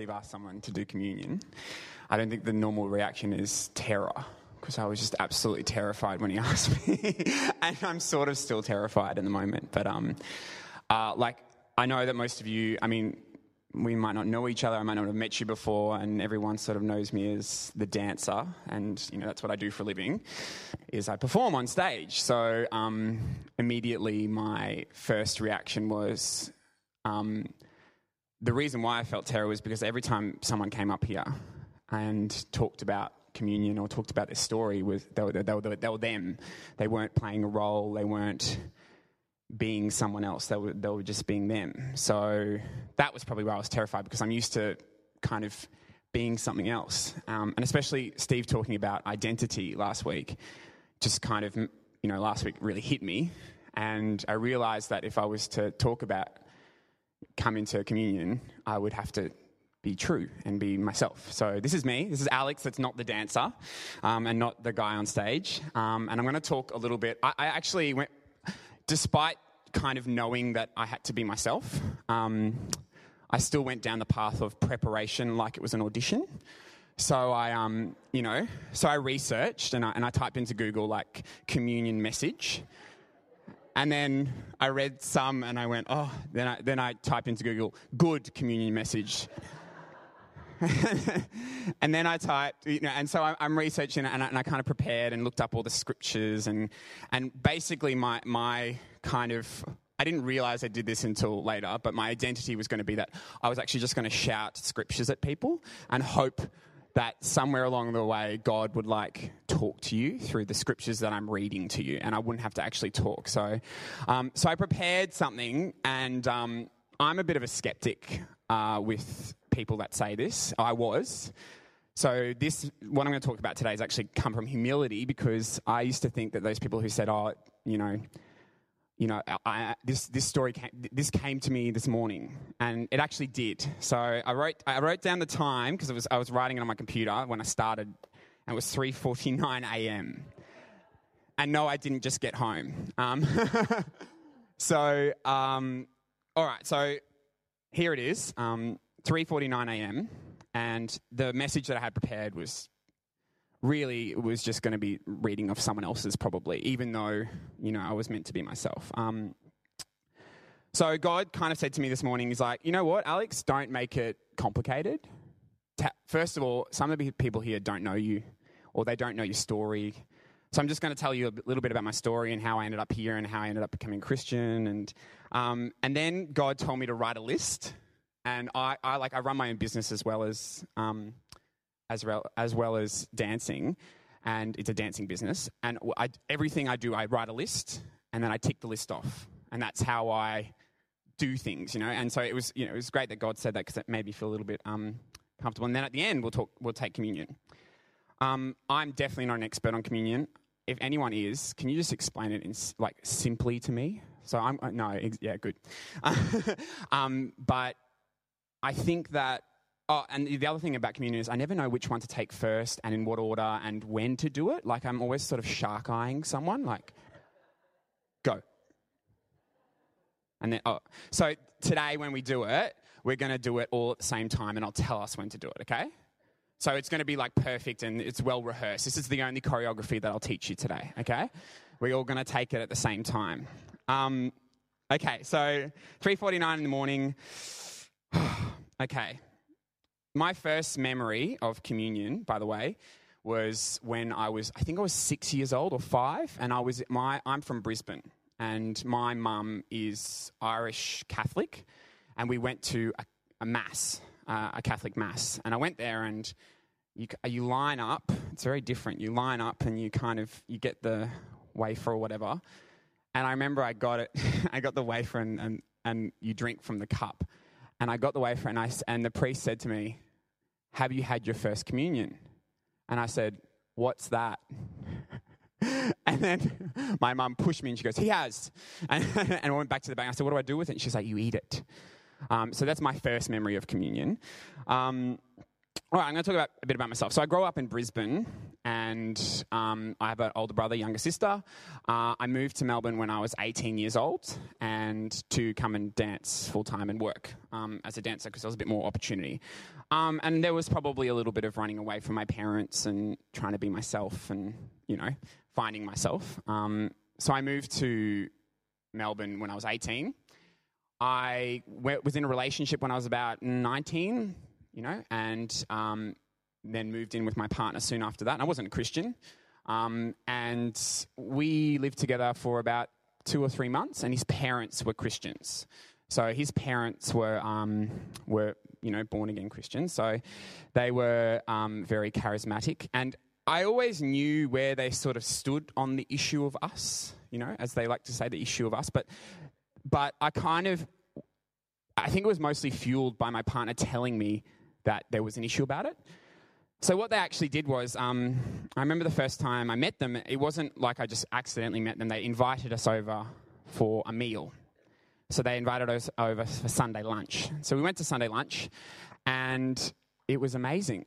Steve asks someone to do communion, I don't think the normal reaction is terror, because I was just absolutely terrified when he asked me. and I'm sort of still terrified in the moment. But, um, uh, like, I know that most of you, I mean, we might not know each other, I might not have met you before, and everyone sort of knows me as the dancer, and you know that's what I do for a living, is I perform on stage. So um, immediately my first reaction was, um, the reason why I felt terror was because every time someone came up here and talked about communion or talked about their story, was they were, they were, they were them. They weren't playing a role. They weren't being someone else. They were, they were just being them. So that was probably why I was terrified because I'm used to kind of being something else. Um, and especially Steve talking about identity last week, just kind of, you know, last week really hit me. And I realized that if I was to talk about come into communion, I would have to be true and be myself. So this is me. This is Alex. That's not the dancer, um, and not the guy on stage. Um, and I'm going to talk a little bit. I, I, actually went, despite kind of knowing that I had to be myself. Um, I still went down the path of preparation like it was an audition. So I, um, you know, so I researched and I, and I typed into Google like communion message, and then I read some and I went, oh, then I, then I typed into Google, good communion message. and then I typed, you know, and so I'm, I'm researching and I, and I, kind of prepared and looked up all the scriptures and, and basically my, my kind of, I didn't realize I did this until later, but my identity was going to be that I was actually just going to shout scriptures at people and hope that somewhere along the way God would like talk to you through the scriptures that I'm reading to you, and I wouldn't have to actually talk. So, um, so I prepared something, and um, I'm a bit of a skeptic uh, with people that say this. I was. So this, what I'm going to talk about today, has actually come from humility because I used to think that those people who said, "Oh, you know." You know, I, this, this story came, this came to me this morning, and it actually did. So I wrote, I wrote down the time because was, I was writing it on my computer when I started, and it was 3.49 a.m. And no, I didn't just get home. Um, so, um, all right, so here it is, um, 3.49 a.m., and the message that I had prepared was really was just going to be reading of someone else's probably, even though, you know, I was meant to be myself. Um, so God kind of said to me this morning, He's like, you know what, Alex, don't make it complicated. First of all, some of the people here don't know you or they don't know your story. So I'm just going to tell you a little bit about my story and how I ended up here and how I ended up becoming Christian. And, um, and then God told me to write a list. And I, I like I run my own business as well as um, as well as, well as dancing, and it's a dancing business. And I, everything I do, I write a list, and then I tick the list off, and that's how I do things, you know. And so it was, you know, it was great that God said that because it made me feel a little bit um, comfortable. And then at the end, we'll talk, we'll take communion. Um, I'm definitely not an expert on communion. If anyone is, can you just explain it in like simply to me? So I'm uh, no, ex- yeah, good. um, but I think that Oh, and the other thing about communion is I never know which one to take first and in what order and when to do it. Like I'm always sort of shark eyeing someone, like, go. And then, oh, so today when we do it, we're going to do it all at the same time and I'll tell us when to do it, okay? So it's going to be like perfect and it's well rehearsed. This is the only choreography that I'll teach you today, okay? We're all going to take it at the same time. Um, okay, so 3.49 in the morning. okay, my first memory of communion, by the way, was when I was, I think I was six years old or five, and I was my, I'm from Brisbane, and my mum is Irish Catholic, and we went to a, a mass, uh, a Catholic mass, and I went there and. You, you line up. It's very different. You line up and you kind of you get the wafer or whatever. And I remember I got it. I got the wafer and, and, and you drink from the cup. And I got the wafer, and, I, and the priest said to me, Have you had your first communion? And I said, What's that? and then my mum pushed me and she goes, He has. And, and I went back to the bank. I said, What do I do with it? And she's like, You eat it. Um, so that's my first memory of communion. Um, all right, I'm going to talk about a bit about myself. So I grew up in Brisbane, and um, I have an older brother, younger sister. Uh, I moved to Melbourne when I was 18 years old and to come and dance full time and work um, as a dancer because there was a bit more opportunity. Um, and there was probably a little bit of running away from my parents and trying to be myself and, you know, finding myself. Um, so I moved to Melbourne when I was 18. I was in a relationship when I was about 19, you know, and um, then moved in with my partner soon after that. And I wasn't a Christian. Um, and we lived together for about two or three months, and his parents were Christians. So his parents were, um, were you know, born again Christians. So they were um, very charismatic. And I always knew where they sort of stood on the issue of us, you know, as they like to say, the issue of us. But, but I kind of, I think it was mostly fueled by my partner telling me that there was an issue about it. So what they actually did was, um, I remember the first time I met them. It wasn't like I just accidentally met them. They invited us over for a meal. So they invited us over for Sunday lunch. So we went to Sunday lunch, and it was amazing.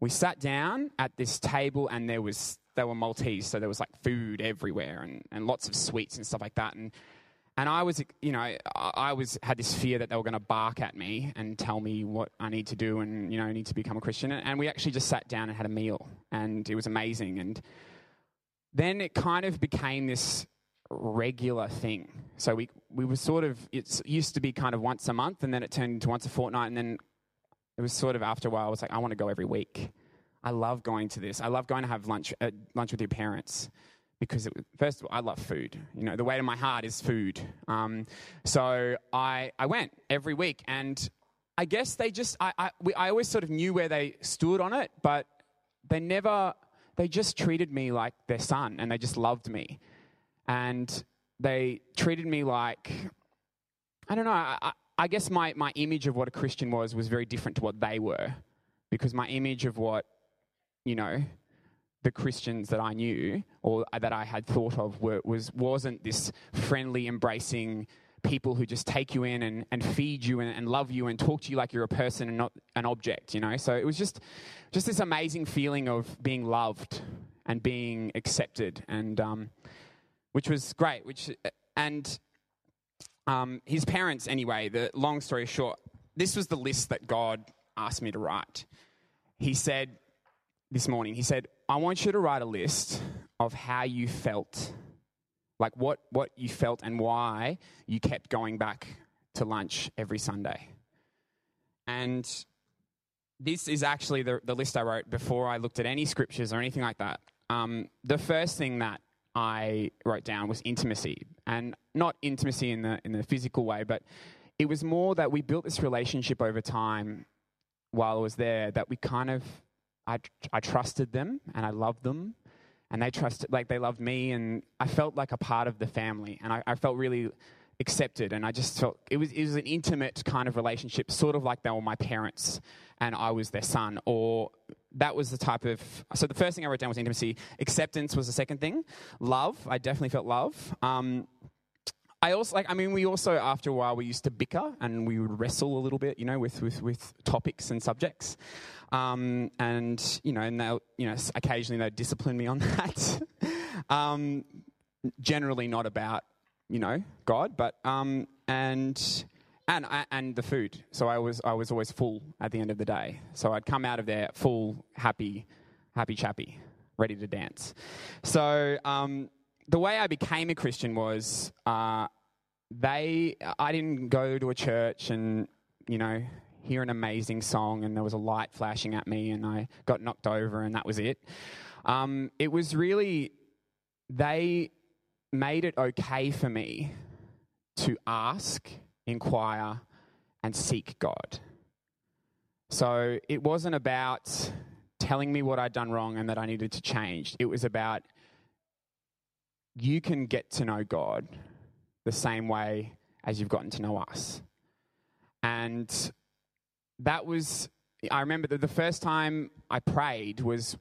We sat down at this table, and there was there were Maltese, so there was like food everywhere and, and lots of sweets and stuff like that. And and I was, you know, I was had this fear that they were going to bark at me and tell me what I need to do and you know need to become a Christian. And we actually just sat down and had a meal, and it was amazing. And then it kind of became this regular thing. So we we were sort of it used to be kind of once a month, and then it turned into once a fortnight, and then it was sort of after a while. I was like, I want to go every week. I love going to this. I love going to have lunch uh, lunch with your parents because it, first of all, I love food. You know, the weight of my heart is food. Um, so I, I went every week, and I guess they just, I, I, we, I always sort of knew where they stood on it, but they never, they just treated me like their son, and they just loved me. And they treated me like, I don't know, I, I guess my, my image of what a Christian was was very different to what they were, because my image of what, you know, the Christians that I knew or that I had thought of were, was, wasn't this friendly, embracing people who just take you in and, and feed you and, and, love you and talk to you like you're a person and not an object, you know? So it was just, just this amazing feeling of being loved and being accepted, and um, which was great. Which, and um, his parents, anyway, the long story short, this was the list that God asked me to write. He said, this morning, he said, I want you to write a list of how you felt, like what, what you felt and why you kept going back to lunch every Sunday. And this is actually the, the list I wrote before I looked at any scriptures or anything like that. Um, the first thing that I wrote down was intimacy, and not intimacy in the in the physical way, but it was more that we built this relationship over time while I was there. That we kind of I, I trusted them and I loved them and they trusted, like they loved me and I felt like a part of the family and I, I felt really accepted and I just felt it was, it was an intimate kind of relationship, sort of like they were my parents and I was their son or that was the type of so the first thing I wrote down was intimacy. Acceptance was the second thing. Love, I definitely felt love. Um, I also like. I mean, we also after a while we used to bicker and we would wrestle a little bit, you know, with with, with topics and subjects. Um, and you know, and they'll you know occasionally they discipline me on that. um, generally not about you know God, but um, and and and the food. So I was I was always full at the end of the day. So I'd come out of there full, happy, happy chappy, ready to dance. So um, the way I became a Christian was uh, they. I didn't go to a church and you know hear an amazing song and there was a light flashing at me and I got knocked over and that was it. Um, it was really they made it okay for me to ask, inquire, and seek God. So it wasn't about telling me what I'd done wrong and that I needed to change. It was about you can get to know God the same way as you've gotten to know us. And that was, I remember that the first time I prayed was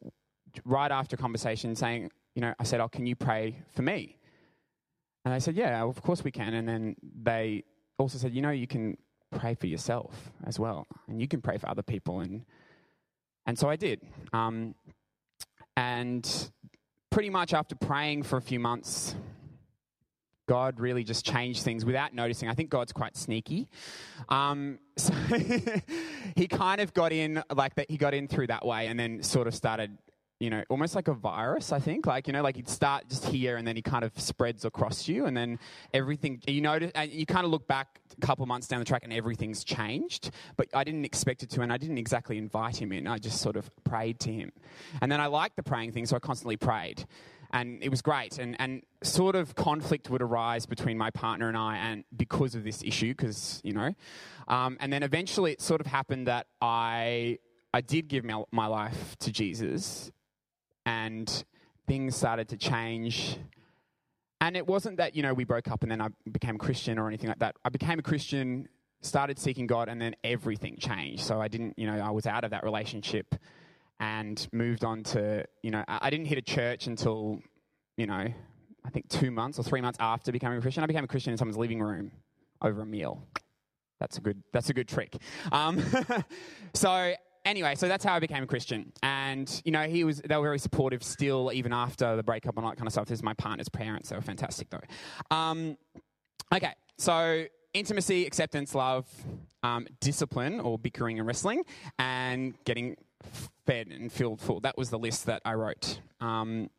right after a conversation saying, you know, I said, oh, can you pray for me? And they said, yeah, of course we can. And then they also said, you know, you can pray for yourself as well, and you can pray for other people. And, and so I did. Um, And pretty much after praying for a few months, God really just changed things without noticing. I think God's quite sneaky. Um, so he kind of got in like that. He got in through that way, and then sort of started, you know, almost like a virus. I think, like you know, like he'd start just here, and then he kind of spreads across you, and then everything. You notice, and you kind of look back a couple months down the track, and everything's changed. But I didn't expect it to, and I didn't exactly invite him in. I just sort of prayed to him, and then I liked the praying thing, so I constantly prayed and it was great. And, and sort of conflict would arise between my partner and I, and because of this issue, because you know, um, and then eventually it sort of happened that I I did give my, my life to Jesus, and things started to change. And it wasn't that you know we broke up and then I became Christian or anything like that. I became a Christian, started seeking God, and then everything changed. So I didn't, you know, I was out of that relationship and moved on to, you know, I didn't hit a church until, you know, I think two months or three months after becoming a Christian. I became a Christian in someone's living room over a meal. That's a good, that's a good trick. Um, so anyway, so that's how I became a Christian. And, you know, he was, they were very supportive still, even after the breakup and all that kind of stuff. This is my partner's parents. They were fantastic, though. Um, okay, so intimacy, acceptance, love, um, discipline, or bickering and wrestling, and getting fed and filled full. That was the list that I wrote. Um,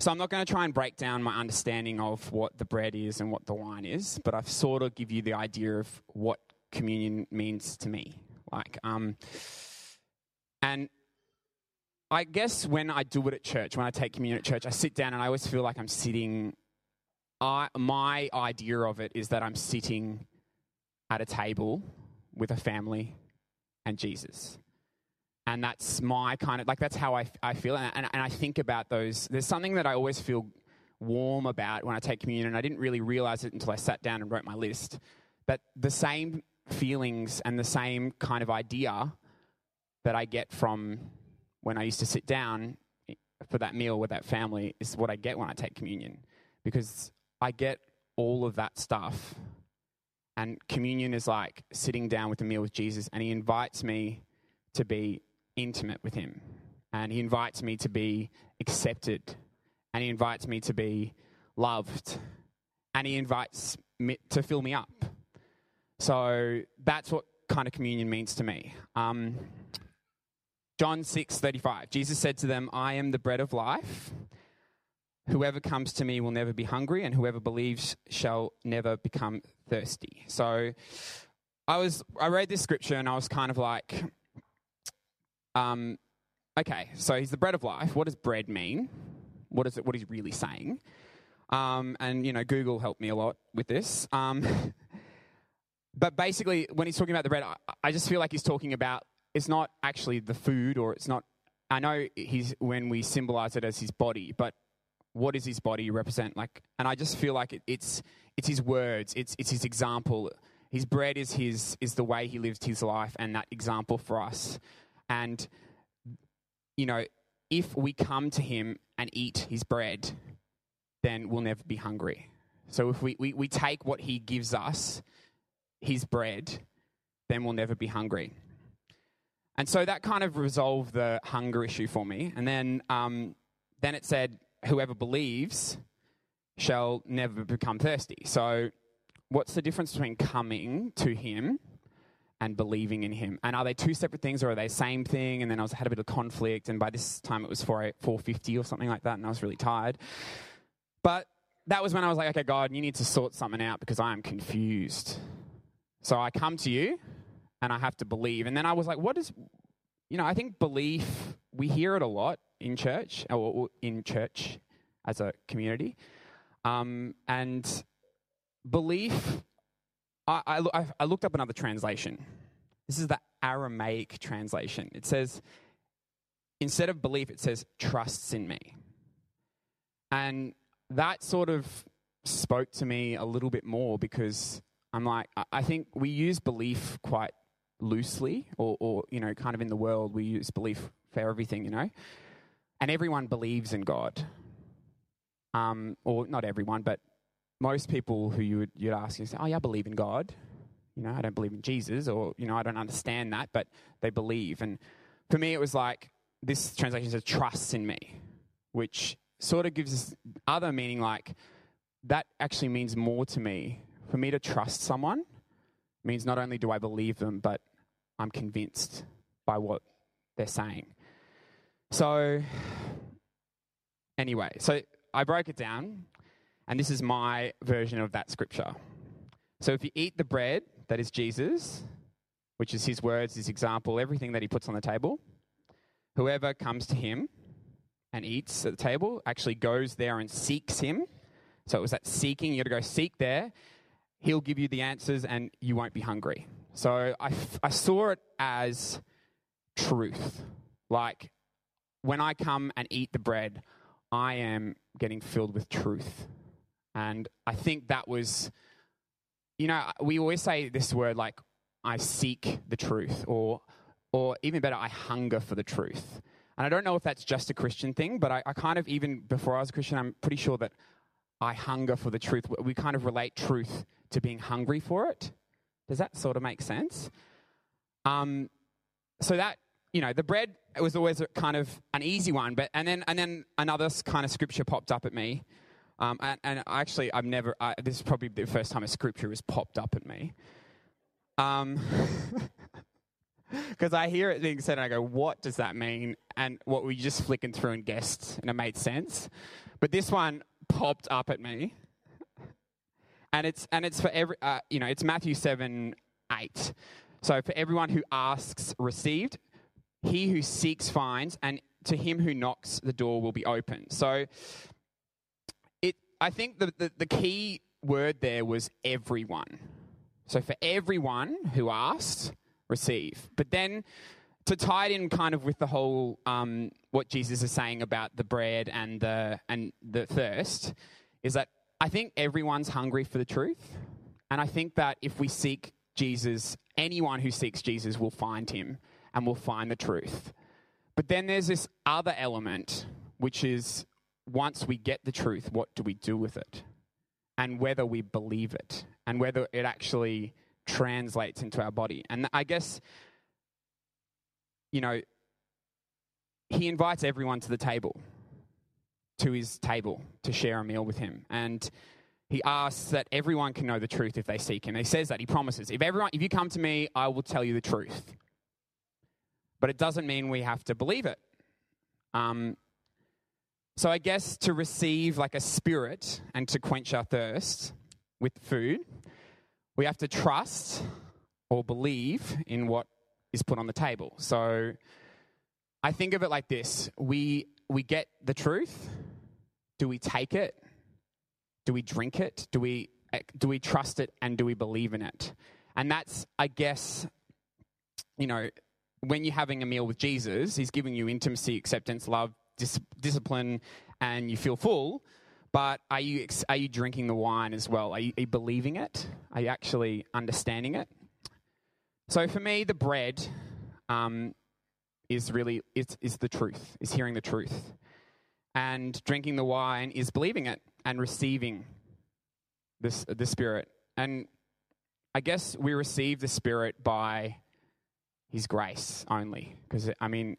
so I'm not going to try and break down my understanding of what the bread is and what the wine is, but I've sort of give you the idea of what communion means to me. Like, um, and I guess when I do it at church, when I take communion at church, I sit down and I always feel like I'm sitting. I, my idea of it is that I'm sitting at a table with a family and Jesus and that's my kind of like that's how I, I feel and, and, and, I think about those there's something that I always feel warm about when I take communion and I didn't really realize it until I sat down and wrote my list that the same feelings and the same kind of idea that I get from when I used to sit down for that meal with that family is what I get when I take communion because I get all of that stuff and communion is like sitting down with a meal with Jesus and he invites me to be intimate with Him. And He invites me to be accepted. And He invites me to be loved. And He invites me to fill me up. So that's what kind of communion means to me. Um, John 6 35. Jesus said to them, I am the bread of life. Whoever comes to me will never be hungry, and whoever believes shall never become thirsty. So I was I read this scripture and I was kind of like, um, okay, so he's the bread of life. What does bread mean? What is it? What he's really saying? Um, and you know, Google helped me a lot with this. Um, but basically, when he's talking about the bread, I, I just feel like he's talking about it's not actually the food, or it's not. I know he's when we symbolize it as his body, but what does his body represent? Like, and I just feel like it, it's it's his words, it's it's his example. His bread is his is the way he lived his life, and that example for us. And, you know, if we come to him and eat his bread, then we'll never be hungry. So if we, we, we take what he gives us, his bread, then we'll never be hungry. And so that kind of resolved the hunger issue for me. And then, um, then it said, whoever believes shall never become thirsty. So, what's the difference between coming to him and believing in him. And are they two separate things or are they same thing? And then I was had a bit of conflict, and by this time it was 4, 450 or something like that, and I was really tired. But that was when I was like, okay, God, you need to sort something out because I am confused. So I come to you and I have to believe. And then I was like, what is, you know, I think belief, we hear it a lot in church, or in church as a community. Um, and belief I, I, I looked up another translation. This is the Aramaic translation. It says, instead of belief, it says trusts in me. And that sort of spoke to me a little bit more because I'm like, I think we use belief quite loosely, or, or, you know, kind of in the world, we use belief for everything, you know? And everyone believes in God. Um, or not everyone, but most people who you would you'd ask you say, "Oh yeah, I believe in God." You know, I don't believe in Jesus, or you know, I don't understand that, but they believe. And for me, it was like this translation says trusts in me, which sort of gives other meaning like that actually means more to me. For me to trust someone means not only do I believe them, but I'm convinced by what they're saying. So, anyway, so I broke it down, and this is my version of that scripture. So, if you eat the bread that is Jesus, which is his words, his example, everything that he puts on the table, whoever comes to him and eats at the table actually goes there and seeks him. So, it was that seeking, you got to go seek there. He'll give you the answers, and you won't be hungry. So, I, I saw it as truth. Like, when I come and eat the bread, I am getting filled with truth. And I think that was, you know, we always say this word like, I seek the truth, or, or even better, I hunger for the truth. And I don't know if that's just a Christian thing, but I, I kind of, even before I was a Christian, I'm pretty sure that I hunger for the truth. We kind of relate truth to being hungry for it. Does that sort of make sense? Um, so that you know, the bread was always kind of an easy one, but and then and then another kind of scripture popped up at me, um, and, and, actually I've never. I, this is probably the first time a scripture has popped up at me. Um, because I hear it being said, and I go, "What does that mean?" And what we just flicking through and guessed, and it made sense. But this one popped up at me, and it's and it's for every, uh, you know, it's Matthew seven eight. So for everyone who asks, received he who seeks finds, and to him who knocks, the door will be open. So it, I think the, the, the key word there was everyone. So for everyone who asked, receive. But then to tie it in kind of with the whole um, what Jesus is saying about the bread and the and the thirst is that I think everyone's hungry for the truth, and I think that if we seek Jesus, anyone who seeks Jesus will find him and we'll find the truth. But then there's this other element, which is once we get the truth, what do we do with it? And whether we believe it, and whether it actually translates into our body. And I guess, you know, he invites everyone to the table, to his table, to share a meal with him. And he asks that everyone can know the truth if they seek him. He says that he promises, if everyone, if you come to me, I will tell you the truth but it doesn't mean we have to believe it. Um, so I guess to receive like a spirit and to quench our thirst with food, we have to trust or believe in what is put on the table. So I think of it like this we, we get the truth. Do we take it? Do we drink it? Do we, do we trust it and do we believe in it? And that's, I guess, you know, when you're having a meal with Jesus, he's giving you intimacy, acceptance, love, dis- discipline, and you feel full. But are you, are you drinking the wine as well? Are you, are you believing it? Are you actually understanding it? So for me, the bread um, is really is, is the truth, is hearing the truth. And drinking the wine is believing it and receiving this, the Spirit. And I guess we receive the Spirit by his grace only. Because, I mean,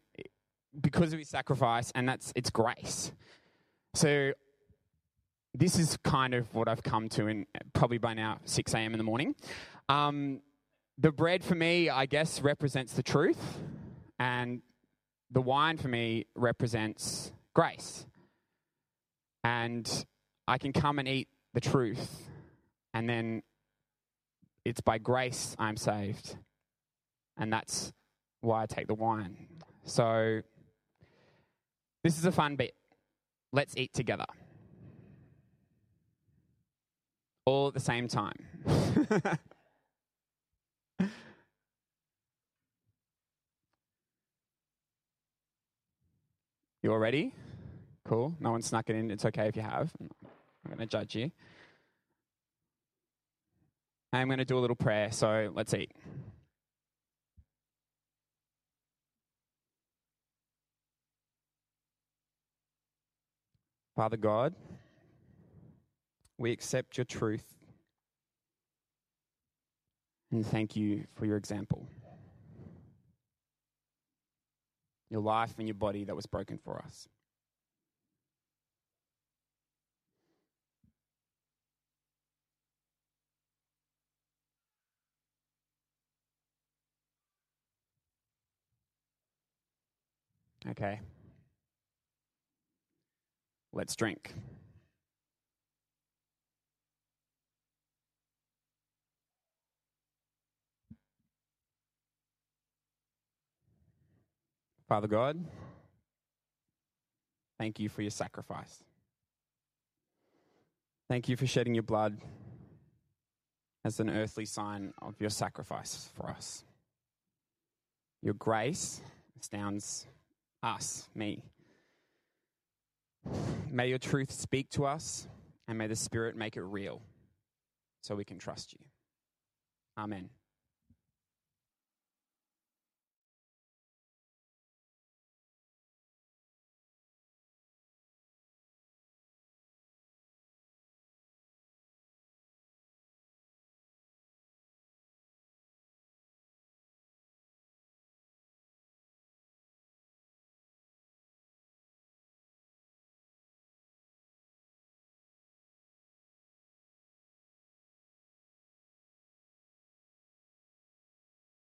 because of his sacrifice, and that's it's grace. So, this is kind of what I've come to in probably by now 6 a.m. in the morning. Um, the bread for me, I guess, represents the truth, and the wine for me represents grace. And I can come and eat the truth, and then it's by grace I'm saved. And that's why I take the wine. So, this is a fun bit. Let's eat together. All at the same time. you all ready? Cool. No one snuck it in. It's okay if you have. I'm going to judge you. I'm going to do a little prayer, so let's eat. Father God, we accept your truth and thank you for your example. your life and your body that was broken for us. Okay. Let's drink. Father God, thank you for your sacrifice. Thank you for shedding your blood as an earthly sign of your sacrifice for us. Your grace astounds us, me. May your truth speak to us, and may the Spirit make it real so we can trust you. Amen.